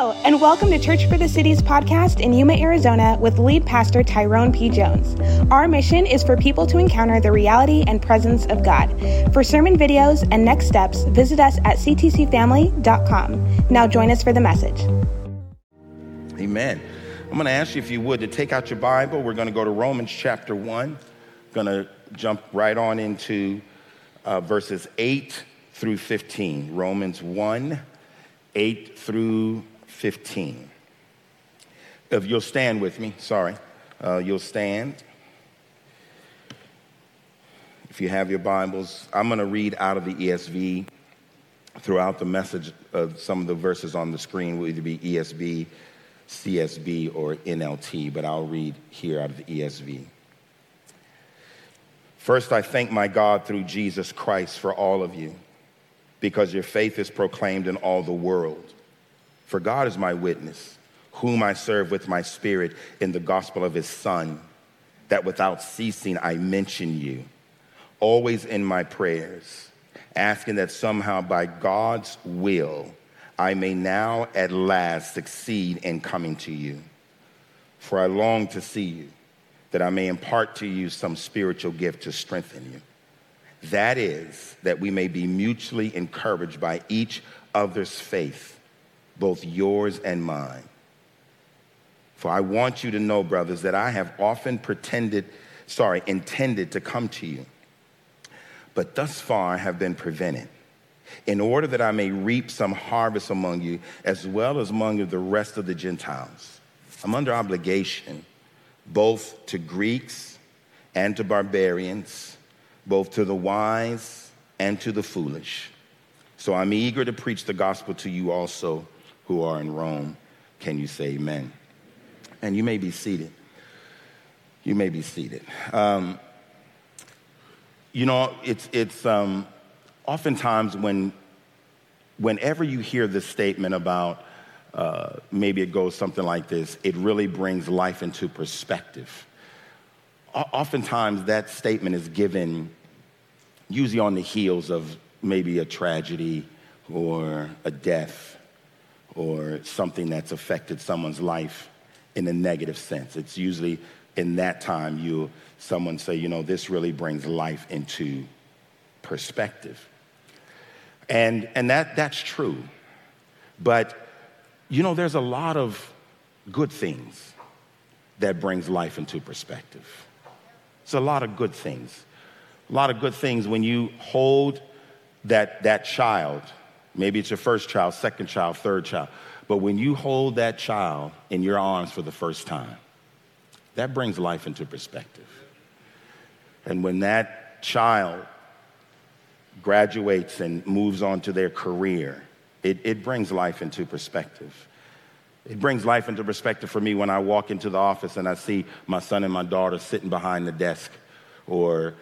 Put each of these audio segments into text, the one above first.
Hello, and welcome to Church for the City's podcast in Yuma, Arizona, with lead pastor Tyrone P. Jones. Our mission is for people to encounter the reality and presence of God. For sermon videos and next steps, visit us at ctcfamily.com. Now join us for the message. Amen. I'm going to ask you if you would to take out your Bible. We're going to go to Romans chapter 1. Going to jump right on into uh, verses 8 through 15. Romans 1 8 through 15. If you'll stand with me, sorry, uh, you'll stand. If you have your Bibles, I'm going to read out of the ESV throughout the message of some of the verses on the screen will either be ESV, CSB, or NLT, but I'll read here out of the ESV. First, I thank my God through Jesus Christ for all of you because your faith is proclaimed in all the world. For God is my witness, whom I serve with my spirit in the gospel of his Son, that without ceasing I mention you, always in my prayers, asking that somehow by God's will I may now at last succeed in coming to you. For I long to see you, that I may impart to you some spiritual gift to strengthen you that is, that we may be mutually encouraged by each other's faith, both yours and mine. For I want you to know, brothers, that I have often pretended, sorry, intended to come to you, but thus far have been prevented, in order that I may reap some harvest among you, as well as among the rest of the Gentiles. I'm under obligation, both to Greeks and to barbarians both to the wise and to the foolish. So I'm eager to preach the gospel to you also who are in Rome. Can you say amen? And you may be seated. You may be seated. Um, you know, it's, it's um, oftentimes when, whenever you hear this statement about uh, maybe it goes something like this, it really brings life into perspective. O- oftentimes that statement is given usually on the heels of maybe a tragedy or a death or something that's affected someone's life in a negative sense. It's usually in that time you someone say, you know, this really brings life into perspective. And and that that's true. But you know, there's a lot of good things that brings life into perspective. It's a lot of good things a lot of good things when you hold that, that child. Maybe it's your first child, second child, third child. But when you hold that child in your arms for the first time, that brings life into perspective. And when that child graduates and moves on to their career, it, it brings life into perspective. It brings life into perspective for me when I walk into the office and I see my son and my daughter sitting behind the desk or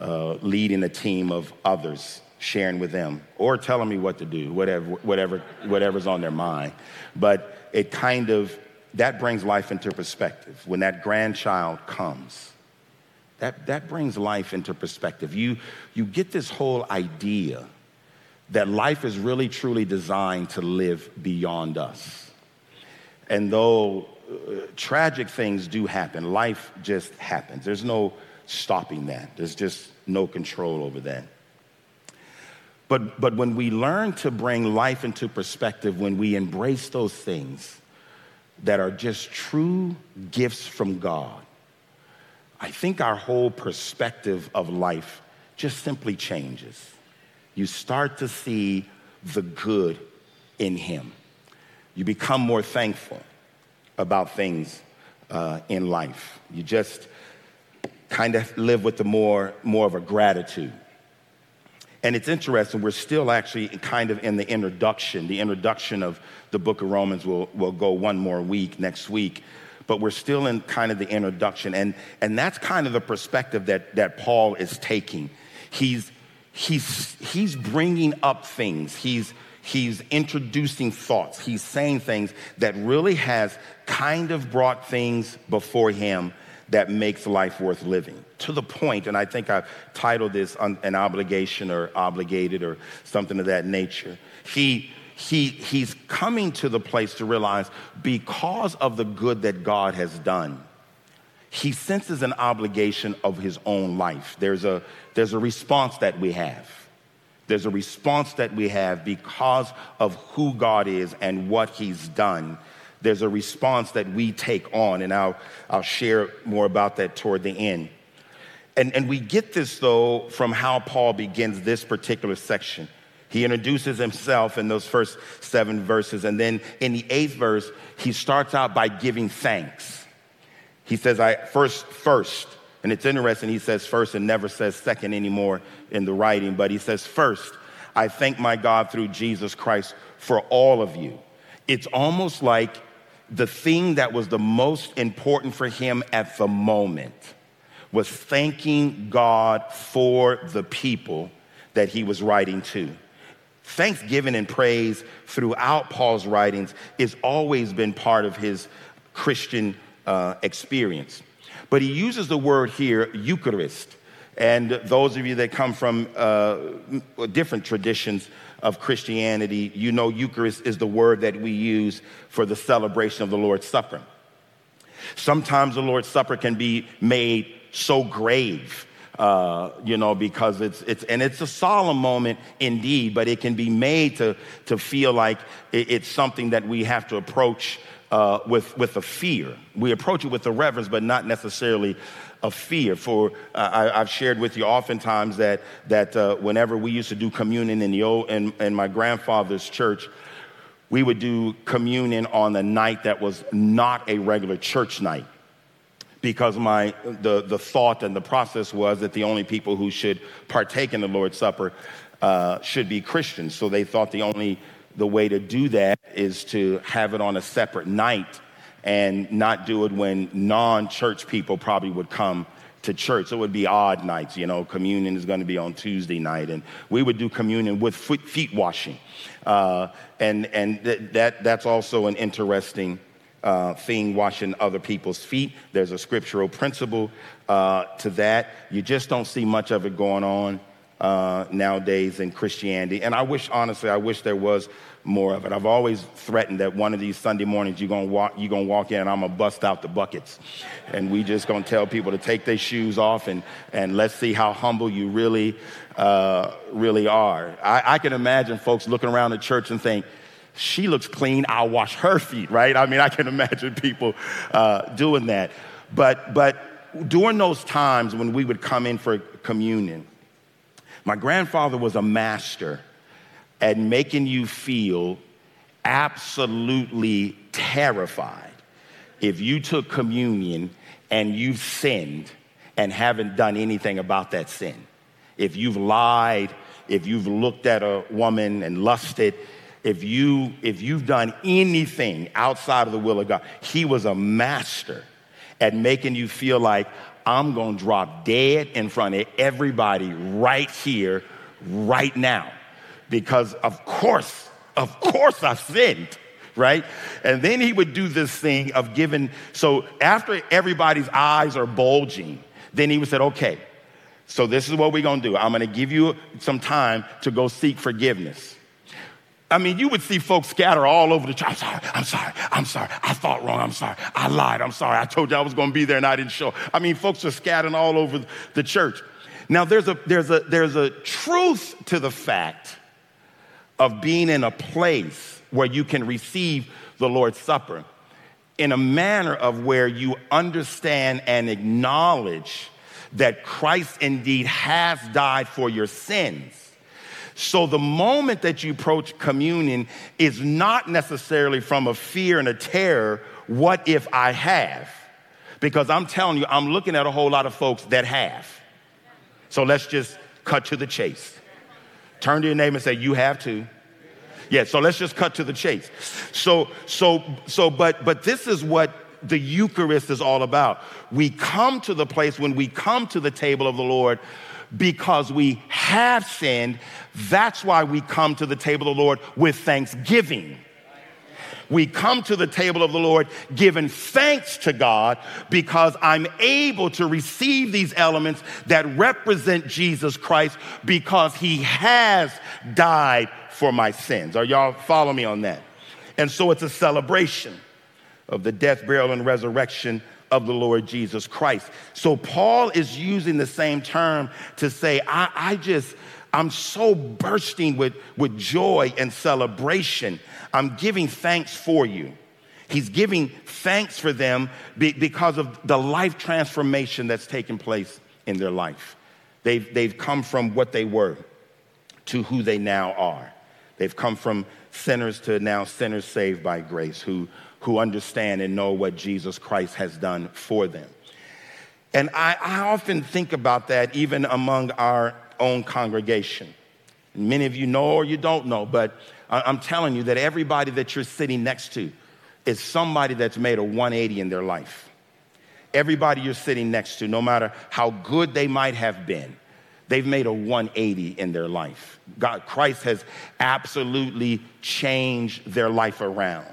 uh, leading a team of others, sharing with them, or telling me what to do, whatever, whatever, whatever's on their mind. But it kind of, that brings life into perspective. When that grandchild comes, that, that brings life into perspective. You, you get this whole idea that life is really truly designed to live beyond us. And though uh, tragic things do happen, life just happens. There's no stopping that. There's just no control over that. But, but when we learn to bring life into perspective, when we embrace those things that are just true gifts from God, I think our whole perspective of life just simply changes. You start to see the good in Him. You become more thankful about things uh, in life. You just kind of live with the more, more of a gratitude. And it's interesting, we're still actually kind of in the introduction. The introduction of the book of Romans will, will go one more week next week, but we're still in kind of the introduction. And, and that's kind of the perspective that, that Paul is taking. He's, he's, he's bringing up things, he's, he's introducing thoughts, he's saying things that really has kind of brought things before him that makes life worth living. To the point, and I think I've titled this an obligation or obligated or something of that nature. He, he, he's coming to the place to realize because of the good that God has done, he senses an obligation of his own life. There's a, there's a response that we have. There's a response that we have because of who God is and what he's done. There's a response that we take on, and I'll, I'll share more about that toward the end. And, and we get this, though, from how Paul begins this particular section. He introduces himself in those first seven verses. And then in the eighth verse, he starts out by giving thanks. He says, I first, first. And it's interesting, he says first and never says second anymore in the writing, but he says, First, I thank my God through Jesus Christ for all of you. It's almost like the thing that was the most important for him at the moment was thanking God for the people that he was writing to. Thanksgiving and praise throughout Paul's writings has always been part of his Christian uh, experience. But he uses the word here, Eucharist. And those of you that come from uh, different traditions of Christianity, you know Eucharist is the word that we use for the celebration of the Lord's Supper. Sometimes the Lord's Supper can be made so grave. Uh, you know, because it's, it's, and it's a solemn moment indeed, but it can be made to, to feel like it's something that we have to approach uh, with, with a fear. We approach it with a reverence, but not necessarily a fear. For uh, I, have shared with you oftentimes that, that uh, whenever we used to do communion in, the old, in, in my grandfather's church, we would do communion on the night that was not a regular church night because my the, the thought and the process was that the only people who should partake in the lord's supper uh, should be christians so they thought the only the way to do that is to have it on a separate night and not do it when non-church people probably would come to church. It would be odd nights, you know. Communion is going to be on Tuesday night, and we would do communion with feet washing, uh, and and th- that that's also an interesting uh, thing washing other people's feet. There's a scriptural principle uh, to that. You just don't see much of it going on uh, nowadays in Christianity. And I wish, honestly, I wish there was more of it. I've always threatened that one of these Sunday mornings you're gonna walk, you're gonna walk in and I'm gonna bust out the buckets, and we just gonna tell people to take their shoes off and and let's see how humble you really, uh, really are. I, I can imagine folks looking around the church and think she looks clean, I'll wash her feet, right? I mean, I can imagine people uh, doing that. But, but during those times when we would come in for communion, my grandfather was a master at making you feel absolutely terrified if you took communion and you sinned and haven't done anything about that sin. If you've lied, if you've looked at a woman and lusted, if you if you've done anything outside of the will of God, he was a master at making you feel like I'm to drop dead in front of everybody right here right now because of course of course I've sinned right? And then he would do this thing of giving, so after everybody's eyes are bulging, then he would say, okay, so this is what we're gonna do. I'm gonna give you some time to go seek forgiveness. I mean, you would see folks scatter all over the church. I'm sorry, I'm sorry, I'm sorry. I thought wrong, I'm sorry. I lied, I'm sorry. I told you I was gonna be there and I didn't show. I mean, folks are scattering all over the church. Now, there's a, there's a, there's a truth to the fact of being in a place where you can receive the Lord's Supper in a manner of where you understand and acknowledge that Christ indeed has died for your sins so the moment that you approach communion is not necessarily from a fear and a terror, what if I have? Because I'm telling you, I'm looking at a whole lot of folks that have. So let's just cut to the chase. Turn to your neighbor and say, You have to. Yeah, so let's just cut to the chase. So, so, so, but but this is what the Eucharist is all about. We come to the place when we come to the table of the Lord because we have sinned. That's why we come to the table of the Lord with thanksgiving. We come to the table of the Lord giving thanks to God because I'm able to receive these elements that represent Jesus Christ because he has died for my sins. Are y'all follow me on that? And so it's a celebration of the death, burial, and resurrection of the Lord Jesus Christ. So Paul is using the same term to say, I, I just, I'm so bursting with, with joy and celebration. I'm giving thanks for you. He's giving thanks for them because of the life transformation that's taken place in their life. They've, they've come from what they were to who they now are. They've come from sinners to now sinners saved by grace who, who understand and know what Jesus Christ has done for them. And I, I often think about that even among our own congregation. Many of you know or you don't know, but I'm telling you that everybody that you're sitting next to is somebody that's made a 180 in their life. Everybody you're sitting next to, no matter how good they might have been, they've made a 180 in their life. God, Christ has absolutely changed their life around.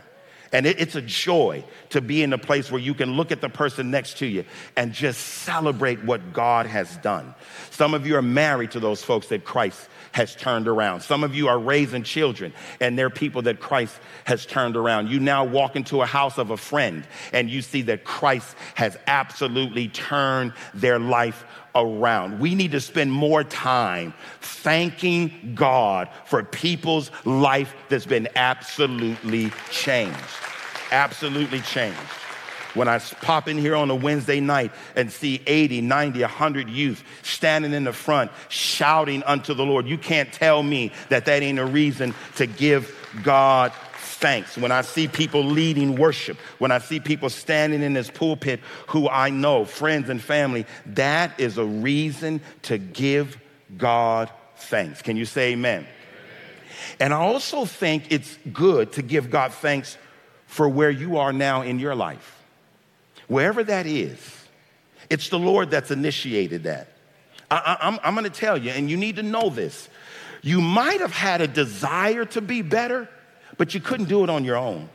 And it, it's a joy to be in a place where you can look at the person next to you and just celebrate what God has done. Some of you are married to those folks that Christ has turned around. Some of you are raising children and they're people that Christ has turned around. You now walk into a house of a friend and you see that Christ has absolutely turned their life around. We need to spend more time thanking God for people's life that's been absolutely changed. Absolutely changed. When I pop in here on a Wednesday night and see 80, 90, 100 youth standing in the front shouting unto the Lord, you can't tell me that that ain't a reason to give God thanks, when I see people leading worship, when I see people standing in this pulpit who I know, friends and family, that is a reason to give God thanks. Can you say amen? And I also think it's good to give God thanks for where you are now in your life. Wherever that is, it's the Lord that's initiated that. I, I'm, I'm gonna tell you, and you need to know this. You might have had a desire to be better, but you couldn't do it on your own.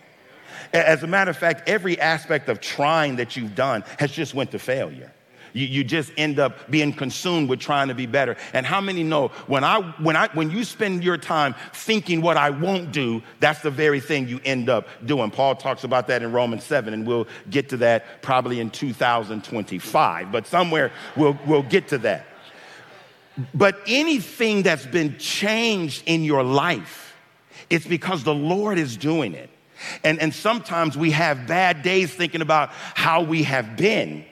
As a matter of fact, every aspect of trying that you've done has just went to failure. You, you just end up being consumed with trying to be better. And how many know when I when I when you spend your time thinking what I won't do, that's the very thing you end up doing. Paul talks about that in Romans 7, and we'll get to that probably in 2025. But somewhere we'll we'll get to that. But anything that's been changed in your life it's because the Lord is doing it. And, and sometimes we have bad days thinking about how we have been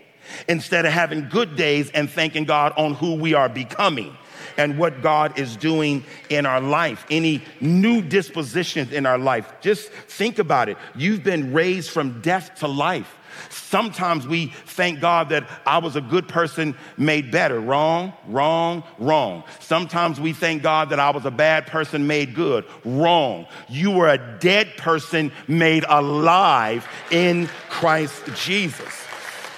instead of having good days and thanking God on who we are becoming and what God is doing in our life, any new dispositions in our life. Just think about it. You've been raised from death to life. Sometimes we thank God that I was a good person made better. Wrong, wrong, wrong. Sometimes we thank God that I was a bad person made good. Wrong. You were a dead person made alive in Christ Jesus.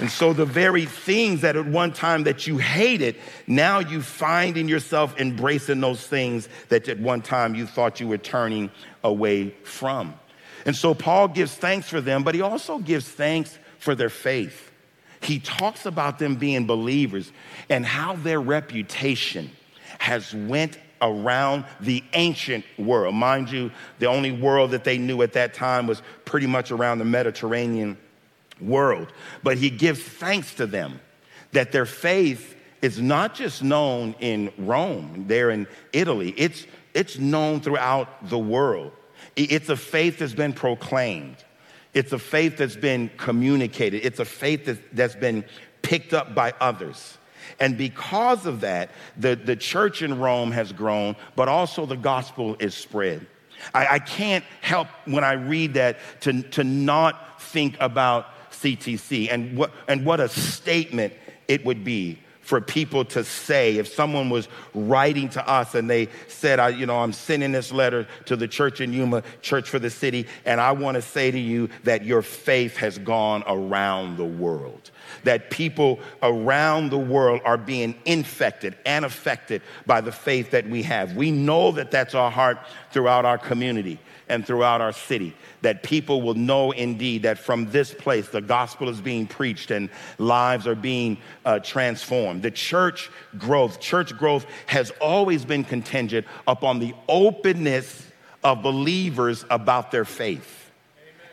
And so the very things that at one time that you hated, now you find in yourself embracing those things that at one time you thought you were turning away from. And so Paul gives thanks for them, but he also gives thanks for their faith. He talks about them being believers and how their reputation has went around the ancient world. Mind you, the only world that they knew at that time was pretty much around the Mediterranean world. But he gives thanks to them that their faith is not just known in Rome, there in Italy, it's, it's known throughout the world. It's a faith that's been proclaimed. It's a faith that's been communicated. It's a faith that's been picked up by others. And because of that, the, the church in Rome has grown, but also the gospel is spread. I, I can't help when I read that to, to not think about CTC and what, and what a statement it would be for people to say if someone was writing to us and they said, I, you know, I'm sending this letter to the church in Yuma, Church for the City, and I want to say to you that your faith has gone around the world. That people around the world are being infected and affected by the faith that we have. We know that that's our heart throughout our community and throughout our city that people will know indeed that from this place the gospel is being preached and lives are being uh, transformed. The church growth, church growth has always been contingent upon the openness of believers about their faith.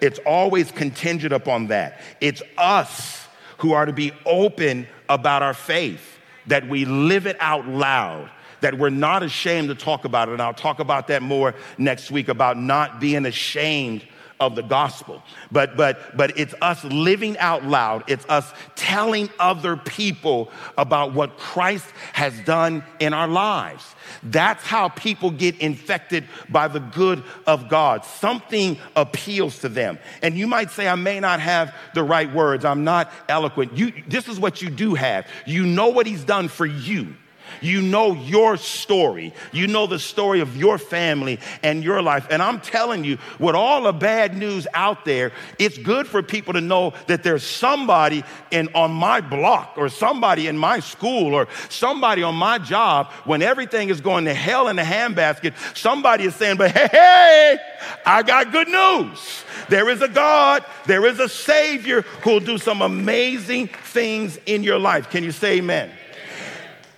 It's always contingent upon that. It's us who are to be open about our faith, that we live it out loud, that we're not ashamed to talk about it. And I'll talk about that more next week about not being ashamed of the gospel. But but but it's us living out loud. It's us telling other people about what Christ has done in our lives. That's how people get infected by the good of God. Something appeals to them. And you might say, I may not have the right words. I'm not eloquent. You, this is what you do have. You know what he's done for you. You know your story. You know the story of your family and your life. And I'm telling you, with all the bad news out there, it's good for people to know that there's somebody in, on my block or somebody in my school or somebody on my job when everything is going to hell in a handbasket. Somebody is saying, but hey, hey, I got good news. There is a God, there is a Savior who'll do some amazing things in your life. Can you say amen?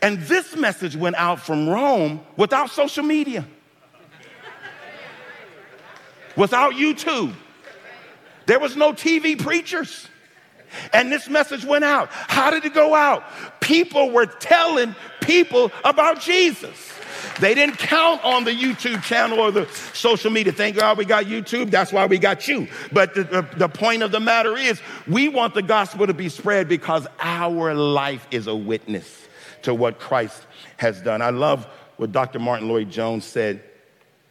And this message went out from Rome without social media, without YouTube. There was no TV preachers. And this message went out. How did it go out? People were telling people about Jesus. They didn't count on the YouTube channel or the social media. Thank God we got YouTube. That's why we got you. But the, the, the, point of the matter is, we want the gospel to be spread because our life is a witness to what Christ has done. I love what Dr. Martyn Lloyd-Jones said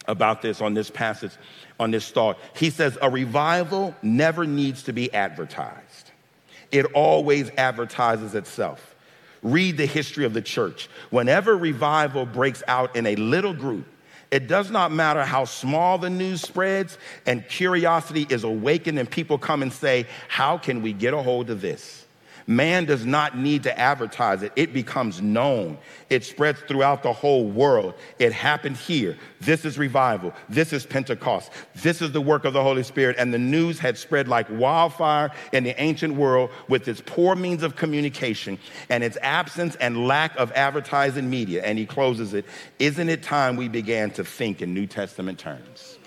about this on this passage, on this thought. He says, A revival never needs to be advertised, it always advertises itself. Read the history of the church. Whenever revival breaks out in a little group, it does not matter how small the news spreads and curiosity is awakened, and people come and say, How can we get a hold of this? Man does not need to advertise it, it becomes known. It spreads throughout the whole world. It happened here. This is revival. This is Pentecost. This is the work of the Holy Spirit. And the news had spread like wildfire in the ancient world with its poor means of communication and its absence and lack of advertising media. And he closes it Isn't it time we began to think in New Testament terms?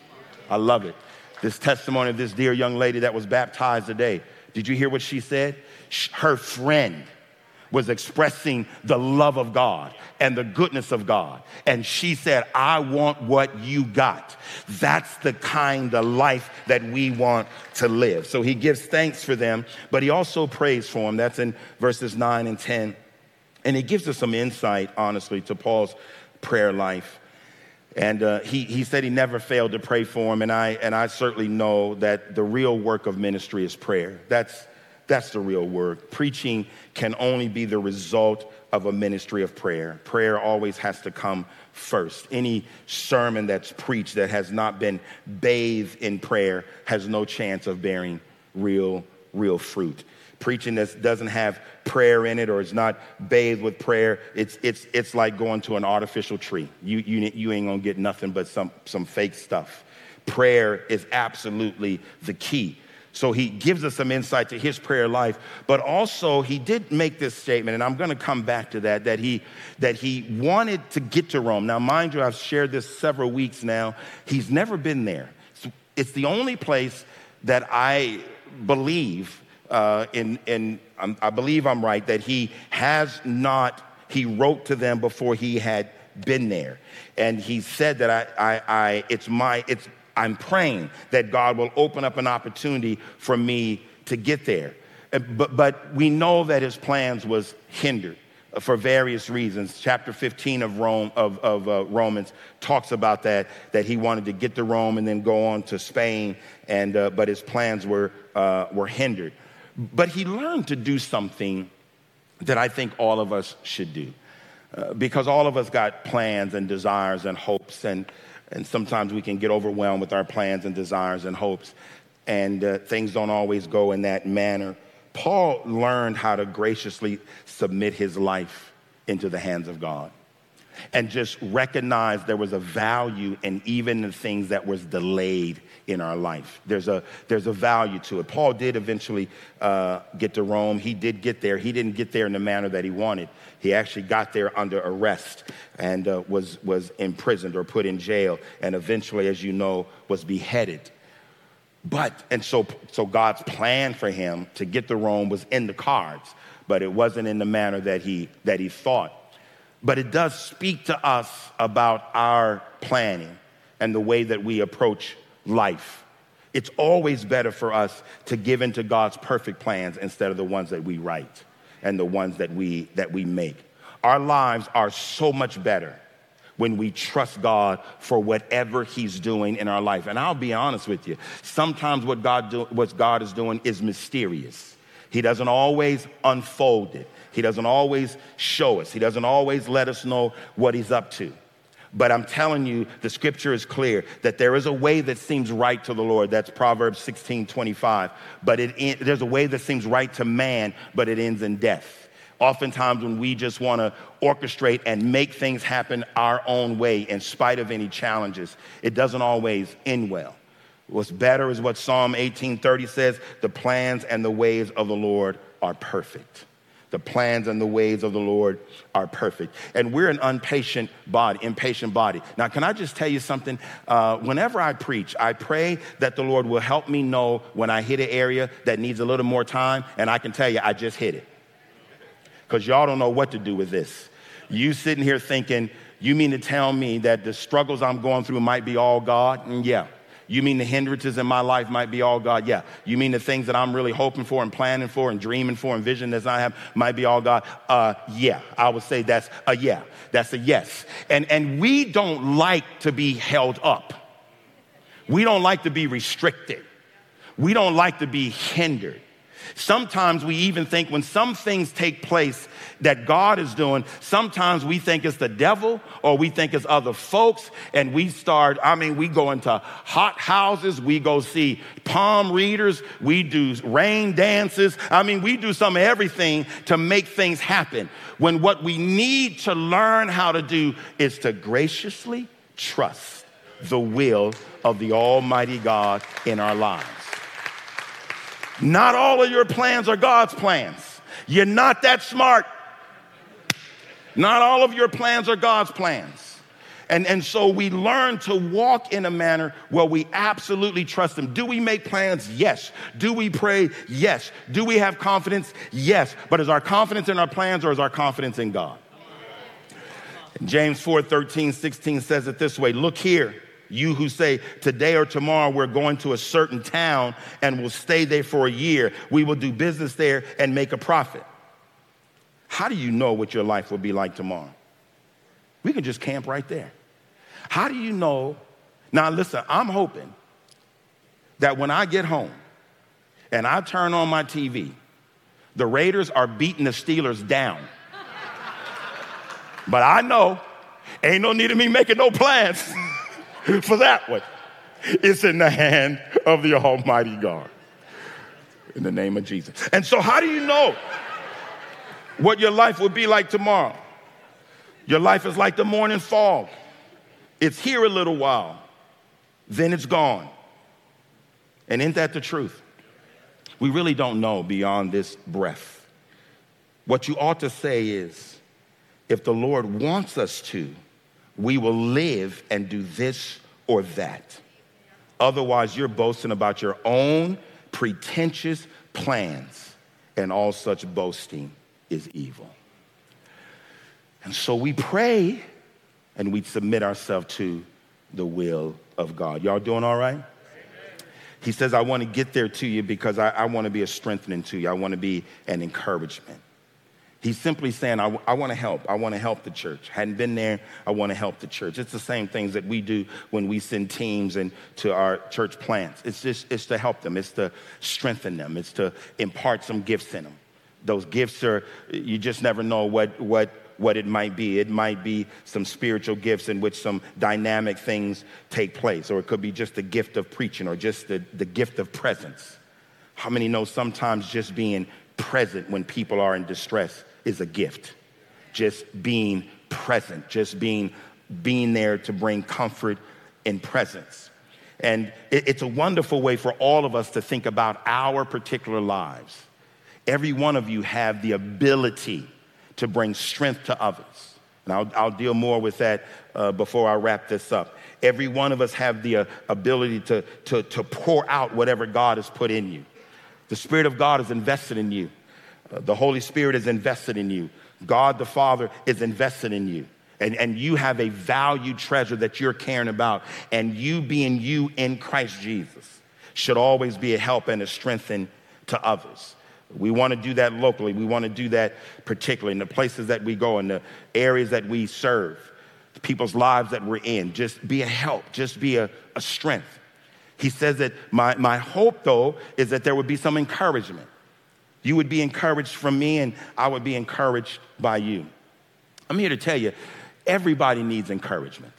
I love it. This testimony of this dear young lady that was baptized today. Did you hear what she said? Her friend was expressing the love of God and the goodness of God. And she said, I want what you got. That's the kind of life that we want to live. So he gives thanks for them, but he also prays for them. That's in verses 9 and 10. And it gives us some insight, honestly, to Paul's prayer life. And uh, he, he said he never failed to pray for him. And I, and I certainly know that the real work of ministry is prayer. That's, that's the real work. Preaching can only be the result of a ministry of prayer. Prayer always has to come first. Any sermon that's preached that has not been bathed in prayer has no chance of bearing real, real fruit. Preaching that doesn't have prayer in it or is not bathed with prayer, it's, it's, it's like going to an artificial tree. You, you, you ain't gonna get nothing but some, some fake stuff. Prayer is absolutely the key. So he gives us some insight to his prayer life, but also he did make this statement, and I'm going to come back to that, that he, that he wanted to get to Rome. Now, mind you, I've shared this several weeks now. He's never been there. It's the only place that I believe, uh, in, in, um, I believe I'm right, that he has not, he wrote to them before he had been there. And he said that I, I, I it's my, it's I'm praying that God will open up an opportunity for me to get there. Uh, but, but we know that his plans was hindered for various reasons. Chapter 15 of Rome of, of uh, Romans talks about that that he wanted to get to Rome and then go on to Spain, and uh, but his plans were uh, were hindered. But he learned to do something that I think all of us should do, uh, because all of us got plans and desires and hopes and and sometimes we can get overwhelmed with our plans and desires and hopes, and uh, things don't always go in that manner. Paul learned how to graciously submit his life into the hands of God. And just recognize there was a value in even the things that was delayed in our life. There's a, there's a value to it. Paul did eventually uh, get to Rome. He did get there. He didn't get there in the manner that he wanted. He actually got there under arrest and uh, was, was imprisoned or put in jail, and eventually, as you know, was beheaded. But, and so, so God's plan for him to get to Rome was in the cards, but it wasn't in the manner that he, that he thought. But it does speak to us about our planning and the way that we approach life. It's always better for us to give into God's perfect plans instead of the ones that we write and the ones that we, that we make. Our lives are so much better when we trust God for whatever He's doing in our life. And I'll be honest with you, sometimes what God, do, what God is doing is mysterious. He doesn't always unfold it, He doesn't always show us, He doesn't always let us know what He's up to. But I'm telling you, the scripture is clear that there is a way that seems right to the Lord. That's Proverbs 16 25. But it, there's a way that seems right to man, but it ends in death. Oftentimes, when we just want to orchestrate and make things happen our own way in spite of any challenges, it doesn't always end well. What's better is what Psalm 18:30 says, the plans and the ways of the Lord are perfect. The plans and the ways of the Lord are perfect. And we're an impatient body, impatient body. Now, can I just tell you something? Uh, whenever I preach, I pray that the Lord will help me know when I hit an area that needs a little more time, and I can tell you I just hit it. Because y'all don't know what to do with this. You sitting here thinking, you mean to tell me that the struggles I'm going through might be all God? Mm, yeah. You mean the hindrances in my life might be all God? Yeah. You mean the things that I'm really hoping for and planning for and dreaming for and vision that I have might be all God? Uh, yeah. I would say that's a yeah. That's a yes. And, and we don't like to be held up. We don't like to be restricted. We don't like to be hindered. Sometimes we even think when some things take place that God is doing, sometimes we think it's the devil or we think it's other folks. And we start, I mean, we go into hot houses, we go see palm readers, we do rain dances. I mean, we do some everything to make things happen. When what we need to learn how to do is to graciously trust the will of the Almighty God in our lives. Not all of your plans are God's plans. You're not that smart. Not all of your plans are God's plans. And, and so we learn to walk in a manner where we absolutely trust Him. Do we make plans? Yes. Do we pray? Yes. Do we have confidence? Yes. But is our confidence in our plans or is our confidence in God? James 4 13, 16 says it this way Look here. You who say, today or tomorrow we're going to a certain town and we'll stay there for a year. We will do business there and make a profit. How do you know what your life will be like tomorrow? We can just camp right there. How do you know? Now, listen, I'm hoping that when I get home and I turn on my TV, the Raiders are beating the Steelers down. but I know ain't no need of me making no plans. for that one. It's in the hand of the Almighty God. In the name of Jesus. And so, how do you know what your life will be like tomorrow? Your life is like the morning fog. It's here a little while, then it's gone. And isn't that the truth? We really don't know beyond this breath. What you ought to say is if the Lord wants us to, we will live and do this or that. Otherwise, you're boasting about your own pretentious plans, and all such boasting is evil. And so we pray and we submit ourselves to the will of God. Y'all doing all right? He says, I want to get there to you because I, I want to be a strengthening to you. I want to be an encouragement. He's simply saying, I, I want to help. I want to help the church. Hadn't been there, I want to help the church. It's the same things that we do when we send teams and to our church plants. It's just, it's to help them. It's to strengthen them. It's to impart some gifts in them. Those gifts are, you just never know what, what, what it might be. It might be some spiritual gifts in which some dynamic things take place, or it could be just the gift of preaching or just the, the gift of presence. How many know sometimes just being present when people are in distress is a gift. Just being present, just being, being there to bring comfort and presence. And it, it's a wonderful way for all of us to think about our particular lives. Every one of you have the ability to bring strength to others. And I'll, I'll deal more with that uh, before I wrap this up. Every one of us have the uh, ability to, to, to pour out whatever God has put in you. The Spirit of God is invested in you. The Holy Spirit is invested in you. God the Father is invested in you. And, and you have a valued treasure that you're caring about. And you being you in Christ Jesus should always be a help and a strength to others. We want to do that locally. We want to do that particularly in the places that we go, in the areas that we serve, the people's lives that we're in. Just be a help, just be a, a strength. He says that my, my hope, though, is that there would be some encouragement. You would be encouraged from me, and I would be encouraged by you. I'm here to tell you everybody needs encouragement.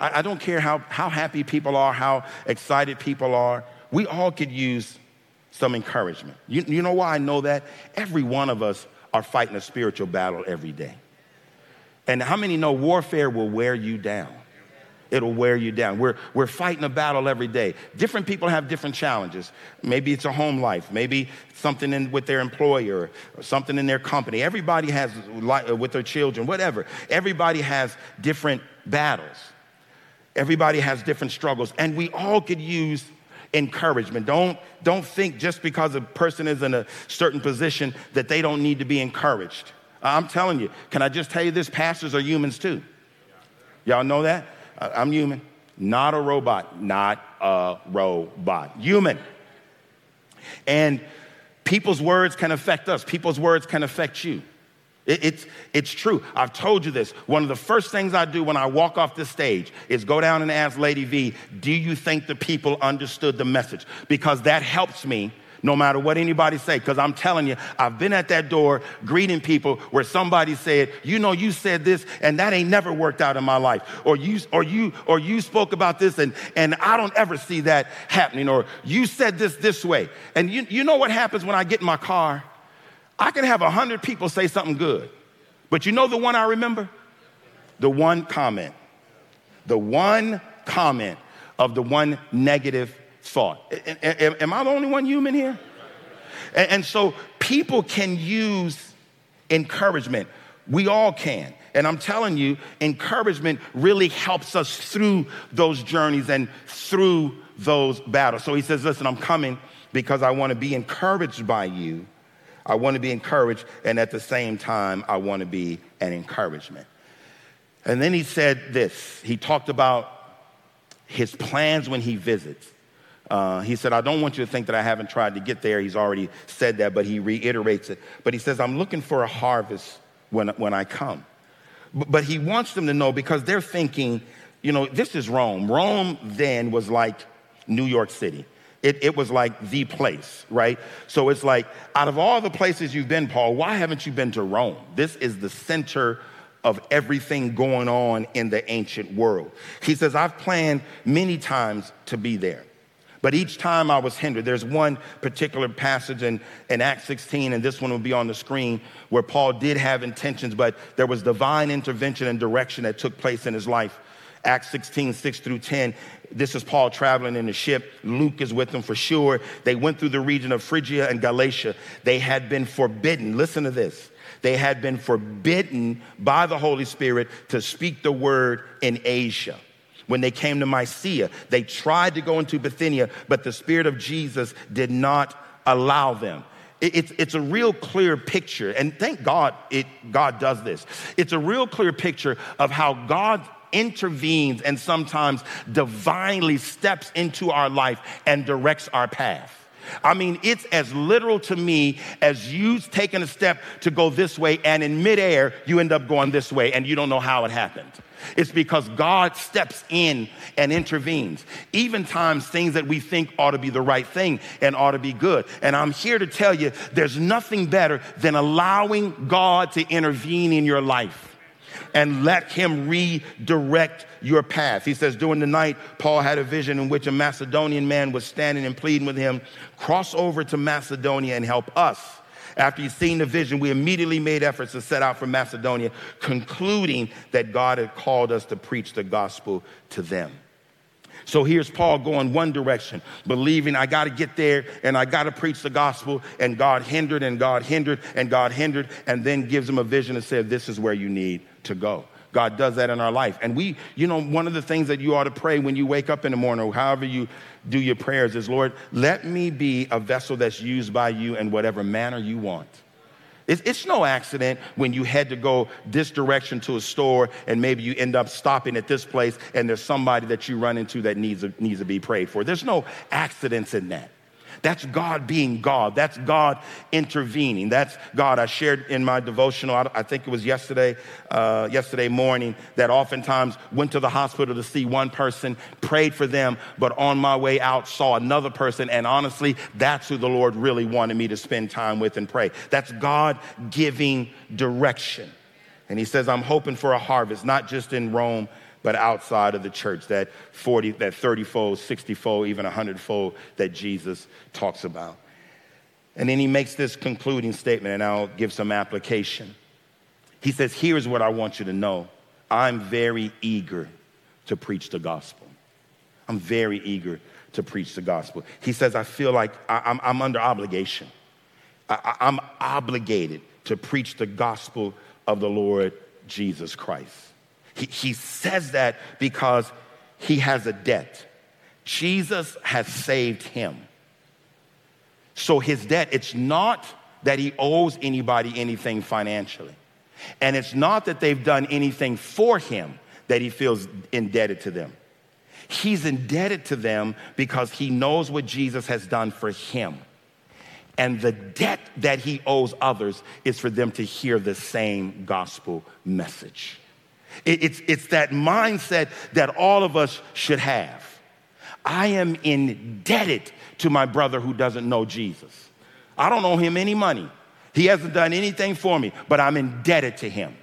I, I don't care how, how happy people are, how excited people are, we all could use some encouragement. You, you know why I know that? Every one of us are fighting a spiritual battle every day. And how many know warfare will wear you down? It'll wear you down. We're, we're fighting a battle every day. Different people have different challenges. Maybe it's a home life, maybe something in, with their employer, or something in their company. Everybody has, uh, with their children, whatever. Everybody has different battles. Everybody has different struggles. And we all could use encouragement. Don't, don't think just because a person is in a certain position that they don't need to be encouraged. I'm telling you, can I just tell you this? Pastors are humans too. Y'all know that? I'm human, not a robot, not a robot, human. And people's words can affect us, people's words can affect you. It, it's, it's true. I've told you this. One of the first things I do when I walk off this stage is go down and ask Lady V, Do you think the people understood the message? Because that helps me no matter what anybody say because i'm telling you i've been at that door greeting people where somebody said you know you said this and that ain't never worked out in my life or you or you or you spoke about this and and i don't ever see that happening or you said this this way. And you, you know what happens when i get in my car? I can have a hundred people say something good but you know the one i remember? The one comment. The one comment of the one negative thought. Am I the only one human here? And so people can use encouragement. We all can. And I'm telling you, encouragement really helps us through those journeys and through those battles. So he says, Listen, I'm coming because I want to be encouraged by you. I want to be encouraged, and at the same time, I want to be an encouragement. And then he said this he talked about his plans when he visits. Uh, he said, I don't want you to think that I haven't tried to get there. He's already said that, but he reiterates it. But he says, I'm looking for a harvest when, when I come. But, but he wants them to know because they're thinking, you know, this is Rome. Rome then was like New York City. It, it, was like the place, right? So it's like, out of all the places you've been, Paul, why haven't you been to Rome? This is the center of everything going on in the ancient world. He says, I've planned many times to be there. But each time I was hindered. There's one particular passage in, in Acts 16, and this one will be on the screen, where Paul did have intentions, but there was divine intervention and direction that took place in his life. Acts 16, 6 through 10. This is Paul traveling in the ship. Luke is with him for sure. They went through the region of Phrygia and Galatia. They had been forbidden, listen to this. They had been forbidden by the Holy Spirit to speak the word in Asia when they came to Mysia. They tried to go into Bithynia, but the Spirit of Jesus did not allow them. It's, it's a real clear picture, and thank God it, God does this. It's a real clear picture of how God intervenes and sometimes divinely steps into our life and directs our path. I mean, it's as literal to me as you taking a step to go this way, and in midair, you end up going this way, and you don't know how it happened. It's because God steps in and intervenes. Even times things that we think ought to be the right thing and ought to be good. And I'm here to tell you there's nothing better than allowing God to intervene in your life and let him redirect your path. He says, during the night, Paul had a vision in which a Macedonian man was standing and pleading with him, cross over to Macedonia and help us After he's seen the vision, we immediately made efforts to set out for Macedonia, concluding that God had called us to preach the gospel to them. So here's Paul going one direction, believing I got to get there and I got to preach the gospel. And God hindered and God hindered and God hindered, and then gives him a vision and said, This is where you need to go. God does that in our life. And we, you know, one of the things that you ought to pray when you wake up in the morning or however you do your prayers is, Lord, let me be a vessel that's used by you in whatever manner you want. It's, no accident when you had to go this direction to a store and maybe you end up stopping at this place and there's somebody that you run into that needs, needs to be prayed for. There's no accidents in that. That's God being God. That's God intervening. That's God. I shared in my devotional, I, think it was yesterday, uh, yesterday morning, that oftentimes went to the hospital to see one person, prayed for them, but on my way out saw another person. And honestly, that's who the Lord really wanted me to spend time with and pray. That's God giving direction. And he says, I'm hoping for a harvest, not just in Rome, but outside of the church, that 40, that 30 fold, 60 fold, even 100 fold that Jesus talks about. And then he makes this concluding statement, and I'll give some application. He says, Here's what I want you to know I'm very eager to preach the gospel. I'm very eager to preach the gospel. He says, I feel like I, am under obligation. I, I'm obligated to preach the gospel of the Lord Jesus Christ. He, says that because he has a debt. Jesus has saved him. So his debt, it's not that he owes anybody anything financially. And it's not that they've done anything for him that he feels indebted to them. He's indebted to them because he knows what Jesus has done for him. And the debt that he owes others is for them to hear the same gospel message. It's, it's that mindset that all of us should have. I am indebted to my brother who doesn't know Jesus. I don't owe him any money. He hasn't done anything for me, but I'm indebted to him.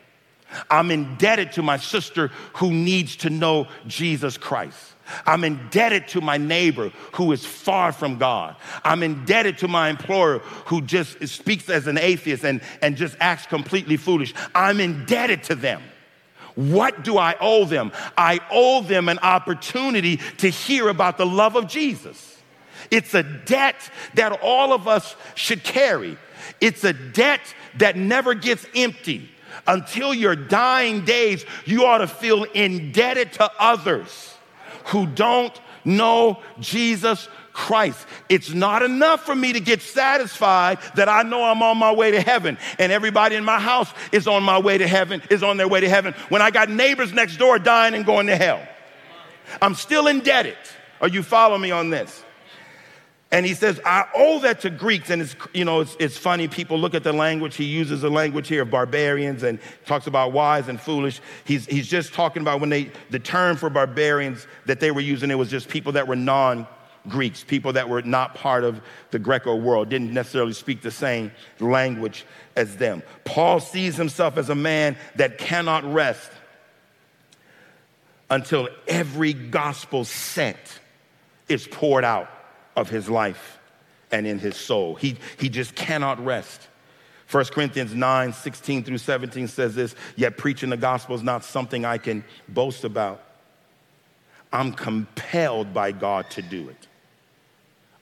I'm indebted to my sister who needs to know Jesus Christ. I'm indebted to my neighbor who is far from God. I'm indebted to my employer who just speaks as an atheist and, and just acts completely foolish. I'm indebted to them. What do I owe them? I owe them an opportunity to hear about the love of Jesus. It's a debt that all of us should carry. It's a debt that never gets empty. Until your dying days, you ought to feel indebted to others who don't know Jesus Christ. It's not enough for me to get satisfied that I know I'm on my way to heaven and everybody in my house is on my way to heaven, is on their way to heaven when I got neighbors next door dying and going to hell. I'm still indebted. Are you following me on this? And he says, I owe that to Greeks. And it's, you know, it's, it's funny. People look at the language. He uses the language here of barbarians and talks about wise and foolish. He's, he's just talking about when they, the term for barbarians that they were using, it was just people that were non Greeks, people that were not part of the Greco world, didn't necessarily speak the same language as them. Paul sees himself as a man that cannot rest until every gospel sent is poured out of his life and in his soul. He, he just cannot rest. 1 Corinthians 9, 16 through 17 says this, yet preaching the gospel is not something I can boast about. I'm compelled by God to do it.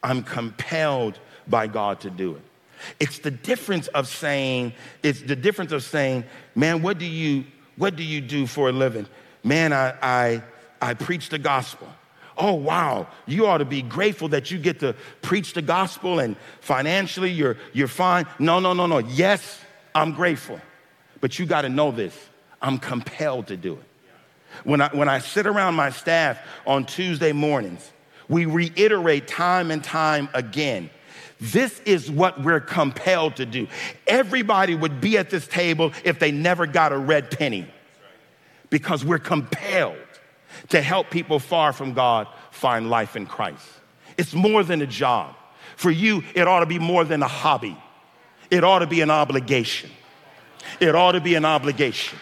I'm compelled by God to do it. It's the difference of saying, it's the difference of saying, man, what do you, what do you do for a living? Man, I, I, I preach the gospel. Oh, wow, you ought to be grateful that you get to preach the gospel and financially you're, you're fine. No, no, no, no. Yes, I'm grateful. But you got to know this I'm compelled to do it. When I, when I sit around my staff on Tuesday mornings we reiterate time and time again. This is what we're compelled to do. Everybody would be at this table if they never got a red penny because we're compelled to help people far from God find life in Christ. It's more than a job. For you, it ought to be more than a hobby, it ought to be an obligation. It ought to be an obligation.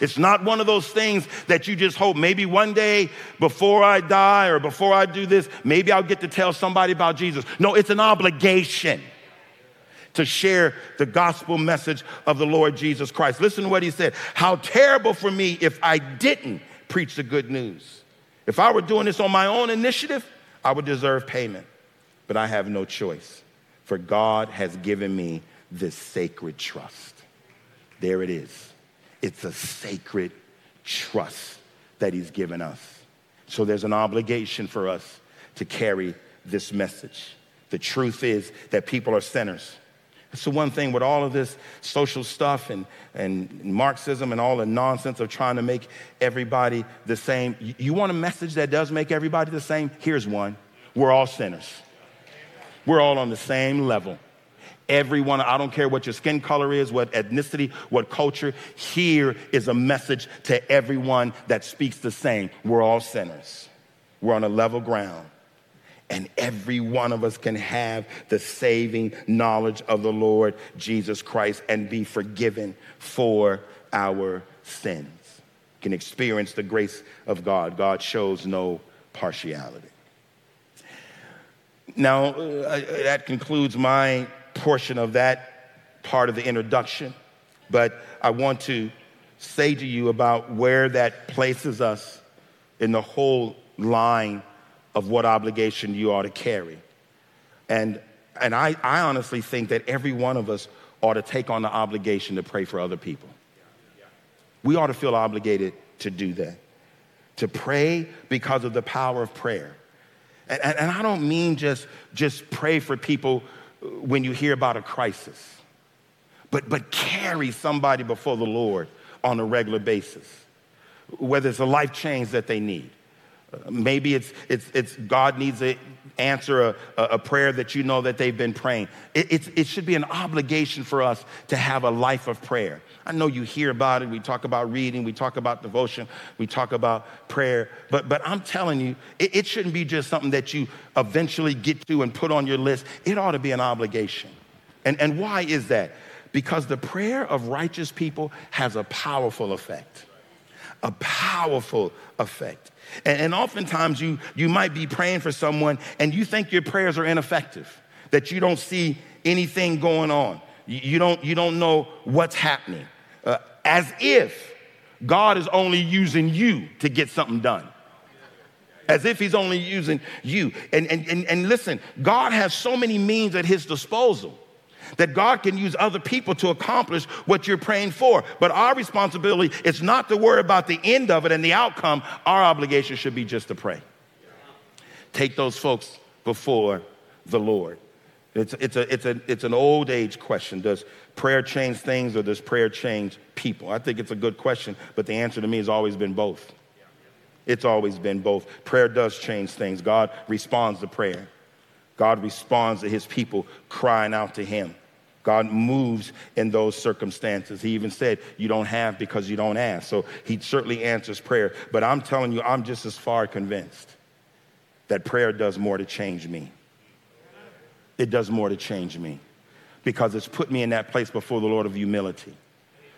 It's not one of those things that you just hope maybe one day before I die or before I do this, maybe I'll get to tell somebody about Jesus. No, it's an obligation to share the gospel message of the Lord Jesus Christ. Listen to what he said. How terrible for me if I didn't preach the good news. If I were doing this on my own initiative, I would deserve payment. But I have no choice, for God has given me this sacred trust. There it is. It's a sacred trust that He's given us. So there's an obligation for us to carry this message. The truth is that people are sinners. It's the one thing with all of this social stuff and, and Marxism and all the nonsense of trying to make everybody the same. You want a message that does make everybody the same? Here's one we're all sinners, we're all on the same level. Everyone, I don't care what your skin color is, what ethnicity, what culture, here is a message to everyone that speaks the same. We're all sinners. We're on a level ground. And every one of us can have the saving knowledge of the Lord Jesus Christ and be forgiven for our sins. Can experience the grace of God. God shows no partiality. Now, uh, that concludes my portion of that part of the introduction, but I want to say to you about where that places us in the whole line of what obligation you ought to carry. And, and I, I honestly think that every one of us ought to take on the obligation to pray for other people. We ought to feel obligated to do that, to pray because of the power of prayer. And, and, and I don't mean just, just pray for people when you hear about a crisis, but, but carry somebody before the Lord on a regular basis, whether it's a life change that they need. Maybe it's, it's, it's God needs to answer a, a prayer that you know that they've been praying. It, it should be an obligation for us to have a life of prayer. I know you hear about it. We talk about reading, we talk about devotion, we talk about prayer. But, but I'm telling you, it, it shouldn't be just something that you eventually get to and put on your list. It ought to be an obligation. And, and why is that? Because the prayer of righteous people has a powerful effect. A powerful effect. And, and oftentimes you, you might be praying for someone and you think your prayers are ineffective, that you don't see anything going on. You, you don't, you don't know what's happening as if God is only using you to get something done. As if he's only using you. And, and, and, and listen, God has so many means at his disposal that God can use other people to accomplish what you're praying for. But our responsibility is not to worry about the end of it and the outcome. Our obligation should be just to pray. Take those folks before the Lord. It's, it's, a, it's, a, it's an old age question. Does prayer change things or does prayer change people? I think it's a good question, but the answer to me has always been both. It's always been both. Prayer does change things. God responds to prayer. God responds to his people crying out to him. God moves in those circumstances. He even said, You don't have because you don't ask. So he certainly answers prayer. But I'm telling you, I'm just as far convinced that prayer does more to change me it does more to change me because it's put me in that place before the Lord of humility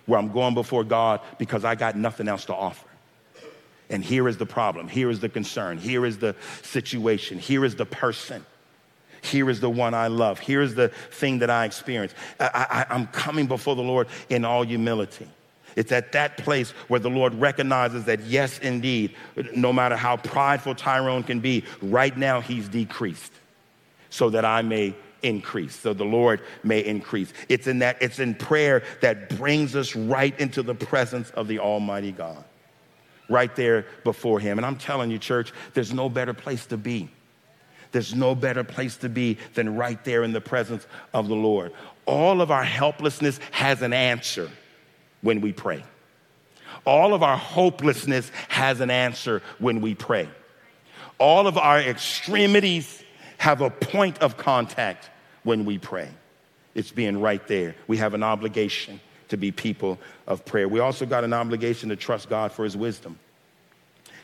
where I'm going before God because I got nothing else to offer. And here is the problem. Here is the concern. Here is the situation. Here is the person. Here is the one I love. Here is the thing that I experience. I, am coming before the Lord in all humility. It's at that place where the Lord recognizes that, yes, indeed, no matter how prideful Tyrone can be, right now he's decreased so that I may increase so the lord may increase. It's in that it's in prayer that brings us right into the presence of the almighty god right there before him. And i'm telling you church there's no better place to be. There's no better place to be than right there in the presence of the lord. All of our helplessness has an answer when we pray. All of our hopelessness has an answer when we pray. All of our extremities have a point of contact when we pray. It's being right there. We have an obligation to be people of prayer. We also got an obligation to trust God for his wisdom.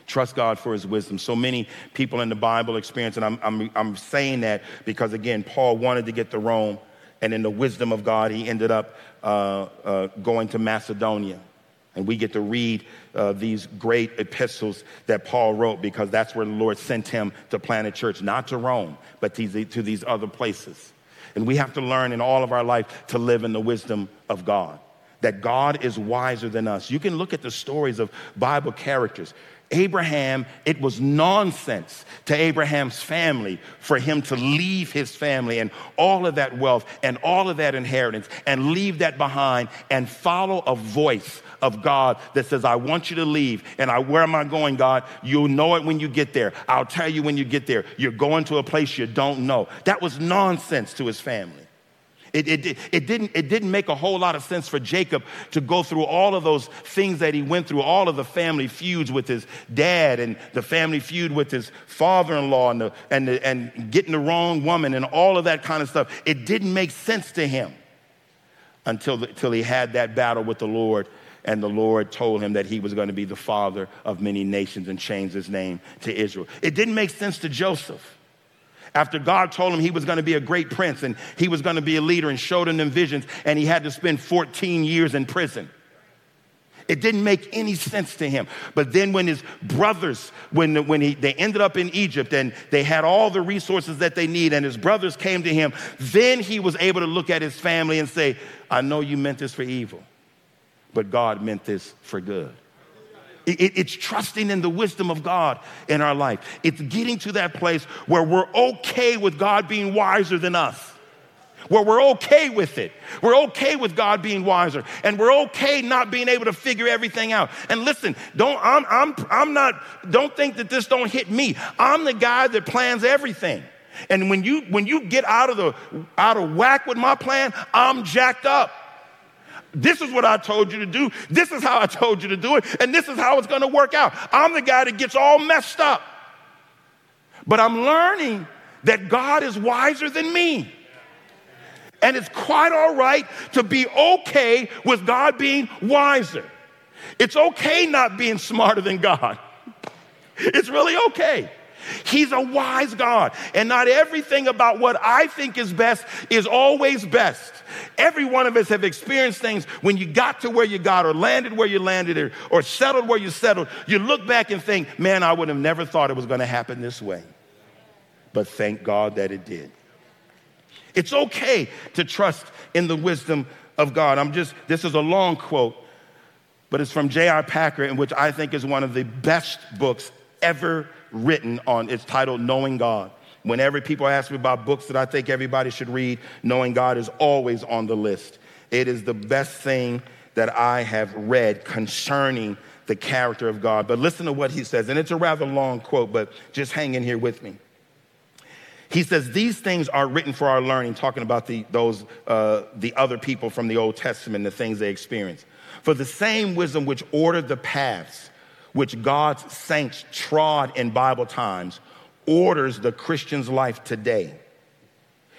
Trust God for his wisdom. So many people in the Bible experience, and I'm, I'm, I'm saying that because, again, Paul wanted to get to Rome, and in the wisdom of God, he ended up uh, uh, going to Macedonia. And we get to read uh, these great epistles that Paul wrote because that's where the Lord sent him to plant a church, not to Rome, but to, to these other places. And we have to learn in all of our life to live in the wisdom of God, that God is wiser than us. You can look at the stories of Bible characters. Abraham, it was nonsense to Abraham's family for him to leave his family and all of that wealth and all of that inheritance and leave that behind and follow a voice of God that says, I want you to leave. And I, where am I going, God? You'll know it when you get there. I'll tell you when you get there. You're going to a place you don't know. That was nonsense to his family. It, it, it, didn't, it didn't make a whole lot of sense for Jacob to go through all of those things that he went through, all of the family feuds with his dad and the family feud with his father in law and, the, and, the, and getting the wrong woman and all of that kind of stuff. It didn't make sense to him until, the, until he had that battle with the Lord and the Lord told him that he was going to be the father of many nations and changed his name to Israel. It didn't make sense to Joseph after God told him he was going to be a great prince and he was going to be a leader and showed him them visions, and he had to spend 14 years in prison. It didn't make any sense to him. But then when his brothers, when, when he, they ended up in Egypt and they had all the resources that they need and his brothers came to him, then he was able to look at his family and say, I know you meant this for evil, but God meant this for good. It, it's trusting in the wisdom of God in our life. It's getting to that place where we're okay with God being wiser than us. Where we're okay with it. We're okay with God being wiser. And we're okay not being able to figure everything out. And listen, don't I'm I'm I'm not don't think that this don't hit me. I'm the guy that plans everything. And when you when you get out of the out of whack with my plan, I'm jacked up. This is what I told you to do. This is how I told you to do it. And this is how it's going to work out. I'm the guy that gets all messed up. But I'm learning that God is wiser than me. And it's quite all right to be okay with God being wiser. It's okay not being smarter than God. It's really okay. He's a wise God, and not everything about what I think is best is always best. Every one of us have experienced things when you got to where you got, or landed where you landed, or, or settled where you settled. You look back and think, man, I would have never thought it was going to happen this way. But thank God that it did. It's okay to trust in the wisdom of God. I'm just, this is a long quote, but it's from J.I. Packer, in which I think is one of the best books ever written on, it's titled Knowing God. Whenever people ask me about books that I think everybody should read, Knowing God is always on the list. It is the best thing that I have read concerning the character of God. But listen to what he says, and it's a rather long quote, but just hang in here with me. He says, These things are written for our learning, talking about the, those, uh, the other people from the Old Testament, the things they experienced. For the same wisdom which ordered the paths which God's saints trod in Bible times orders the Christian's life today.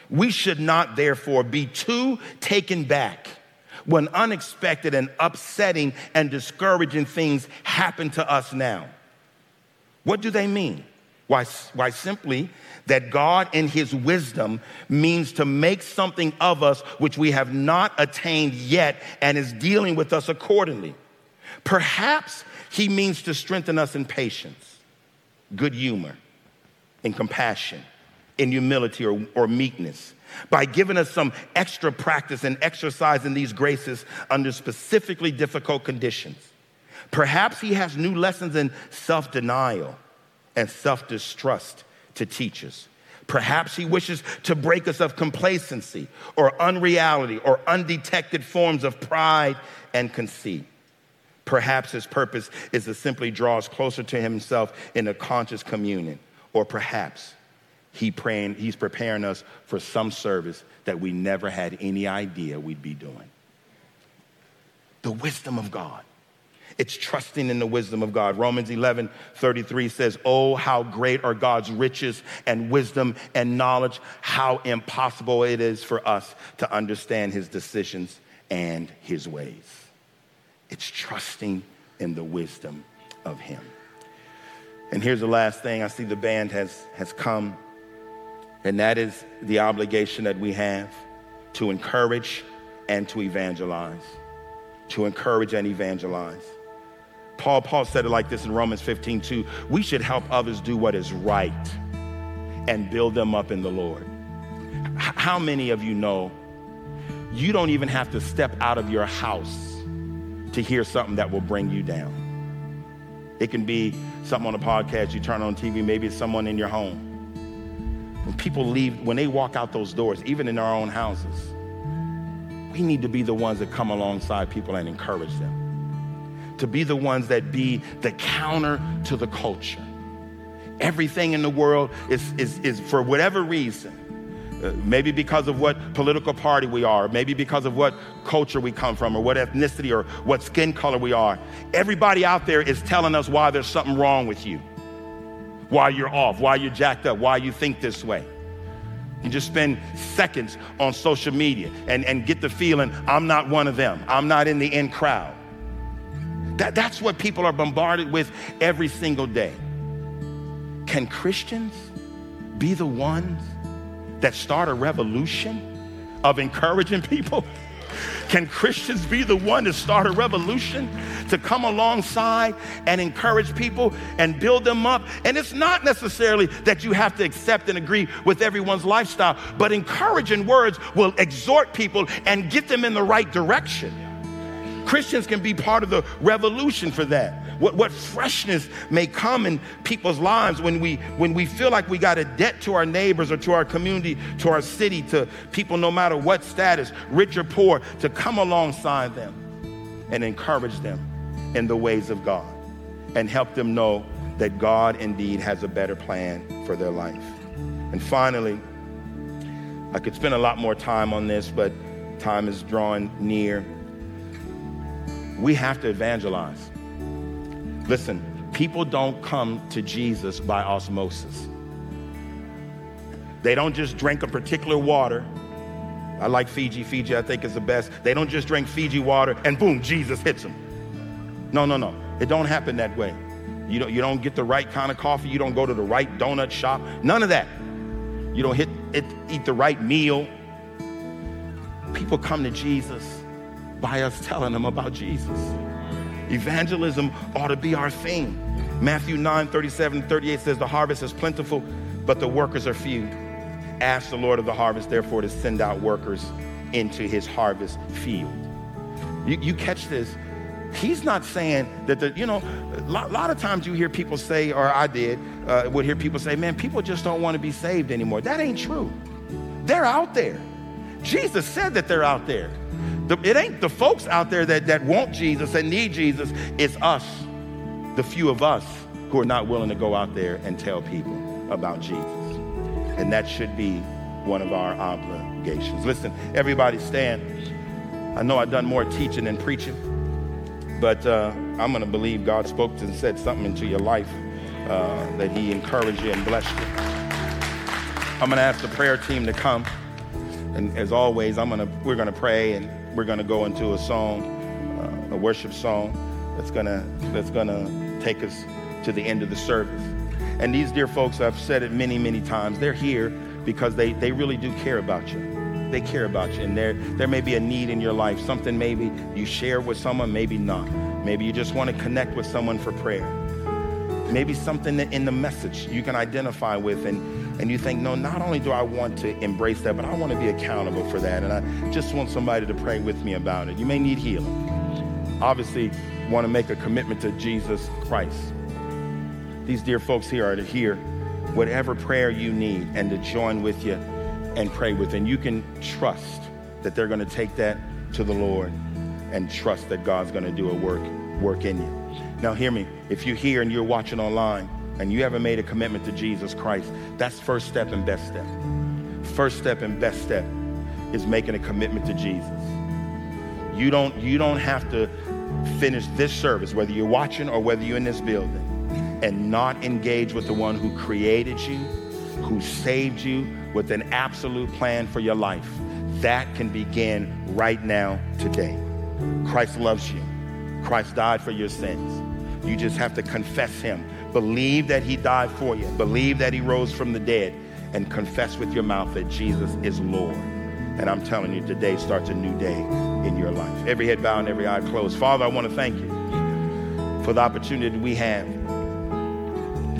We should not, therefore, be too taken back when unexpected and upsetting and discouraging things happen to us now. What do they mean? Why, why simply that God, in His wisdom, means to make something of us which we have not attained yet and is dealing with us accordingly. Perhaps he means to strengthen us in patience, good humor, in compassion, in humility or, or meekness, by giving us some extra practice and exercising these graces under specifically difficult conditions. Perhaps He has new lessons in self denial and self distrust to teach us. Perhaps he wishes to break us of complacency or unreality or undetected forms of pride and conceit. Perhaps his purpose is to simply draw us closer to himself in a conscious communion. Or perhaps he praying, he's preparing us for some service that we never had any idea we'd be doing. The wisdom of God. It's trusting in the wisdom of God. Romans 11 33 says, Oh, how great are God's riches and wisdom and knowledge, how impossible it is for us to understand his decisions and his ways. It's trusting in the wisdom of Him. And here's the last thing I see the band has, has come, and that is the obligation that we have to encourage and to evangelize. To encourage and evangelize. Paul, Paul said it like this in Romans 15, 2. We should help others do what is right and build them up in the Lord. How many of you know you don't even have to step out of your house to hear something that will bring you down? It can be something on a podcast, you turn on TV, maybe it's someone in your home. When people leave, when they walk out those doors, even in our own houses, we need to be the ones that come alongside people and encourage them. To be the ones that be the counter to the culture. Everything in the world is, is, is for whatever reason, uh, maybe because of what political party we are, maybe because of what culture we come from, or what ethnicity or what skin color we are. Everybody out there is telling us why there's something wrong with you, why you're off, why you're jacked up, why you think this way. You just spend seconds on social media and, and get the feeling, I'm not one of them, I'm not in the in crowd. That, that's what people are bombarded with every single day. Can Christians be the ones that start a revolution of encouraging people? Can Christians be the one to start a revolution, to come alongside and encourage people and build them up? And it's not necessarily that you have to accept and agree with everyone's lifestyle, but encouraging words will exhort people and get them in the right direction. Christians can be part of the revolution for that. What, what freshness may come in people's lives when we, when we feel like we got a debt to our neighbors or to our community, to our city, to people no matter what status, rich or poor, to come alongside them and encourage them in the ways of God and help them know that God indeed has a better plan for their life. And finally, I could spend a lot more time on this, but time is drawing near we have to evangelize. Listen, people don't come to Jesus by osmosis. They don't just drink a particular water. I like Fiji. Fiji, I think, is the best. They don't just drink Fiji water and boom, Jesus hits them. No, no, no. It don't happen that way. You don't, you don't get the right kind of coffee. You don't go to the right donut shop. None of that. You don't hit, it, eat the right meal. People come to Jesus by us telling them about Jesus. Evangelism ought to be our theme. Matthew 9 37 38 says, The harvest is plentiful, but the workers are few. Ask the Lord of the harvest, therefore, to send out workers into his harvest field. You, you catch this? He's not saying that the, you know, a lot, lot of times you hear people say, or I did, uh, would hear people say, man, people just don't want to be saved anymore. That ain't true. They're out there. Jesus said that they're out there. The, it ain't the folks out there that, that want Jesus and need Jesus. It's us, the few of us who are not willing to go out there and tell people about Jesus. And that should be one of our obligations. Listen, everybody stand. I know I've done more teaching than preaching, but uh, I'm going to believe God spoke to and said something into your life uh, that He encouraged you and blessed you. I'm going to ask the prayer team to come. And as always, I'm gonna we're gonna pray and we're gonna go into a song, uh, a worship song that's gonna that's gonna take us to the end of the service. And these dear folks, I've said it many, many times, they're here because they, they really do care about you. They care about you. And there, there may be a need in your life, something maybe you share with someone, maybe not. Maybe you just want to connect with someone for prayer. Maybe something in the message you can identify with and, and you think, no, not only do I want to embrace that, but I want to be accountable for that. And I just want somebody to pray with me about it. You may need healing. Obviously, want to make a commitment to Jesus Christ. These dear folks here are to hear whatever prayer you need and to join with you and pray with. And you can trust that they're going to take that to the Lord and trust that God's going to do a work work in you. Now hear me. If you're here and you're watching online, and you haven't made a commitment to Jesus Christ, that's first step and best step. First step and best step is making a commitment to Jesus. You don't, you don't have to finish this service, whether you're watching or whether you're in this building, and not engage with the one who created you, who saved you with an absolute plan for your life. That can begin right now, today. Christ loves you. Christ died for your sins. You just have to confess him Believe that he died for you. Believe that he rose from the dead and confess with your mouth that Jesus is Lord. And I'm telling you, today starts a new day in your life. Every head bowed and every eye closed. Father, I want to thank you for the opportunity we have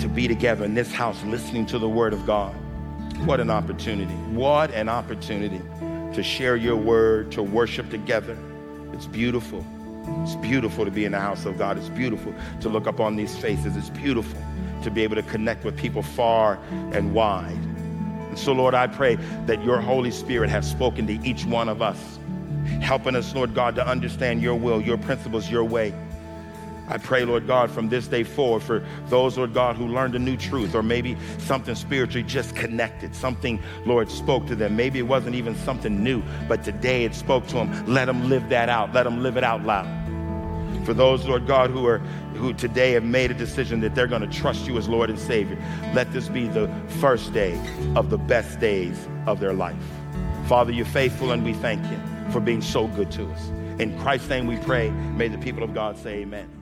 to be together in this house listening to the word of God. What an opportunity. What an opportunity to share your word, to worship together. It's beautiful. It's beautiful to be in the house of God. It's beautiful to look up on these faces. It's beautiful to be able to connect with people far and wide. And so, Lord, I pray that your Holy Spirit has spoken to each one of us, helping us, Lord God, to understand your will, your principles, your way. I pray, Lord God, from this day forward for those, Lord God, who learned a new truth or maybe something spiritually just connected. Something, Lord, spoke to them. Maybe it wasn't even something new, but today it spoke to them. Let them live that out. Let them live it out loud. For those, Lord God, who are who today have made a decision that they're going to trust you as Lord and Savior, let this be the first day of the best days of their life. Father, you're faithful and we thank you for being so good to us. In Christ's name we pray. May the people of God say amen.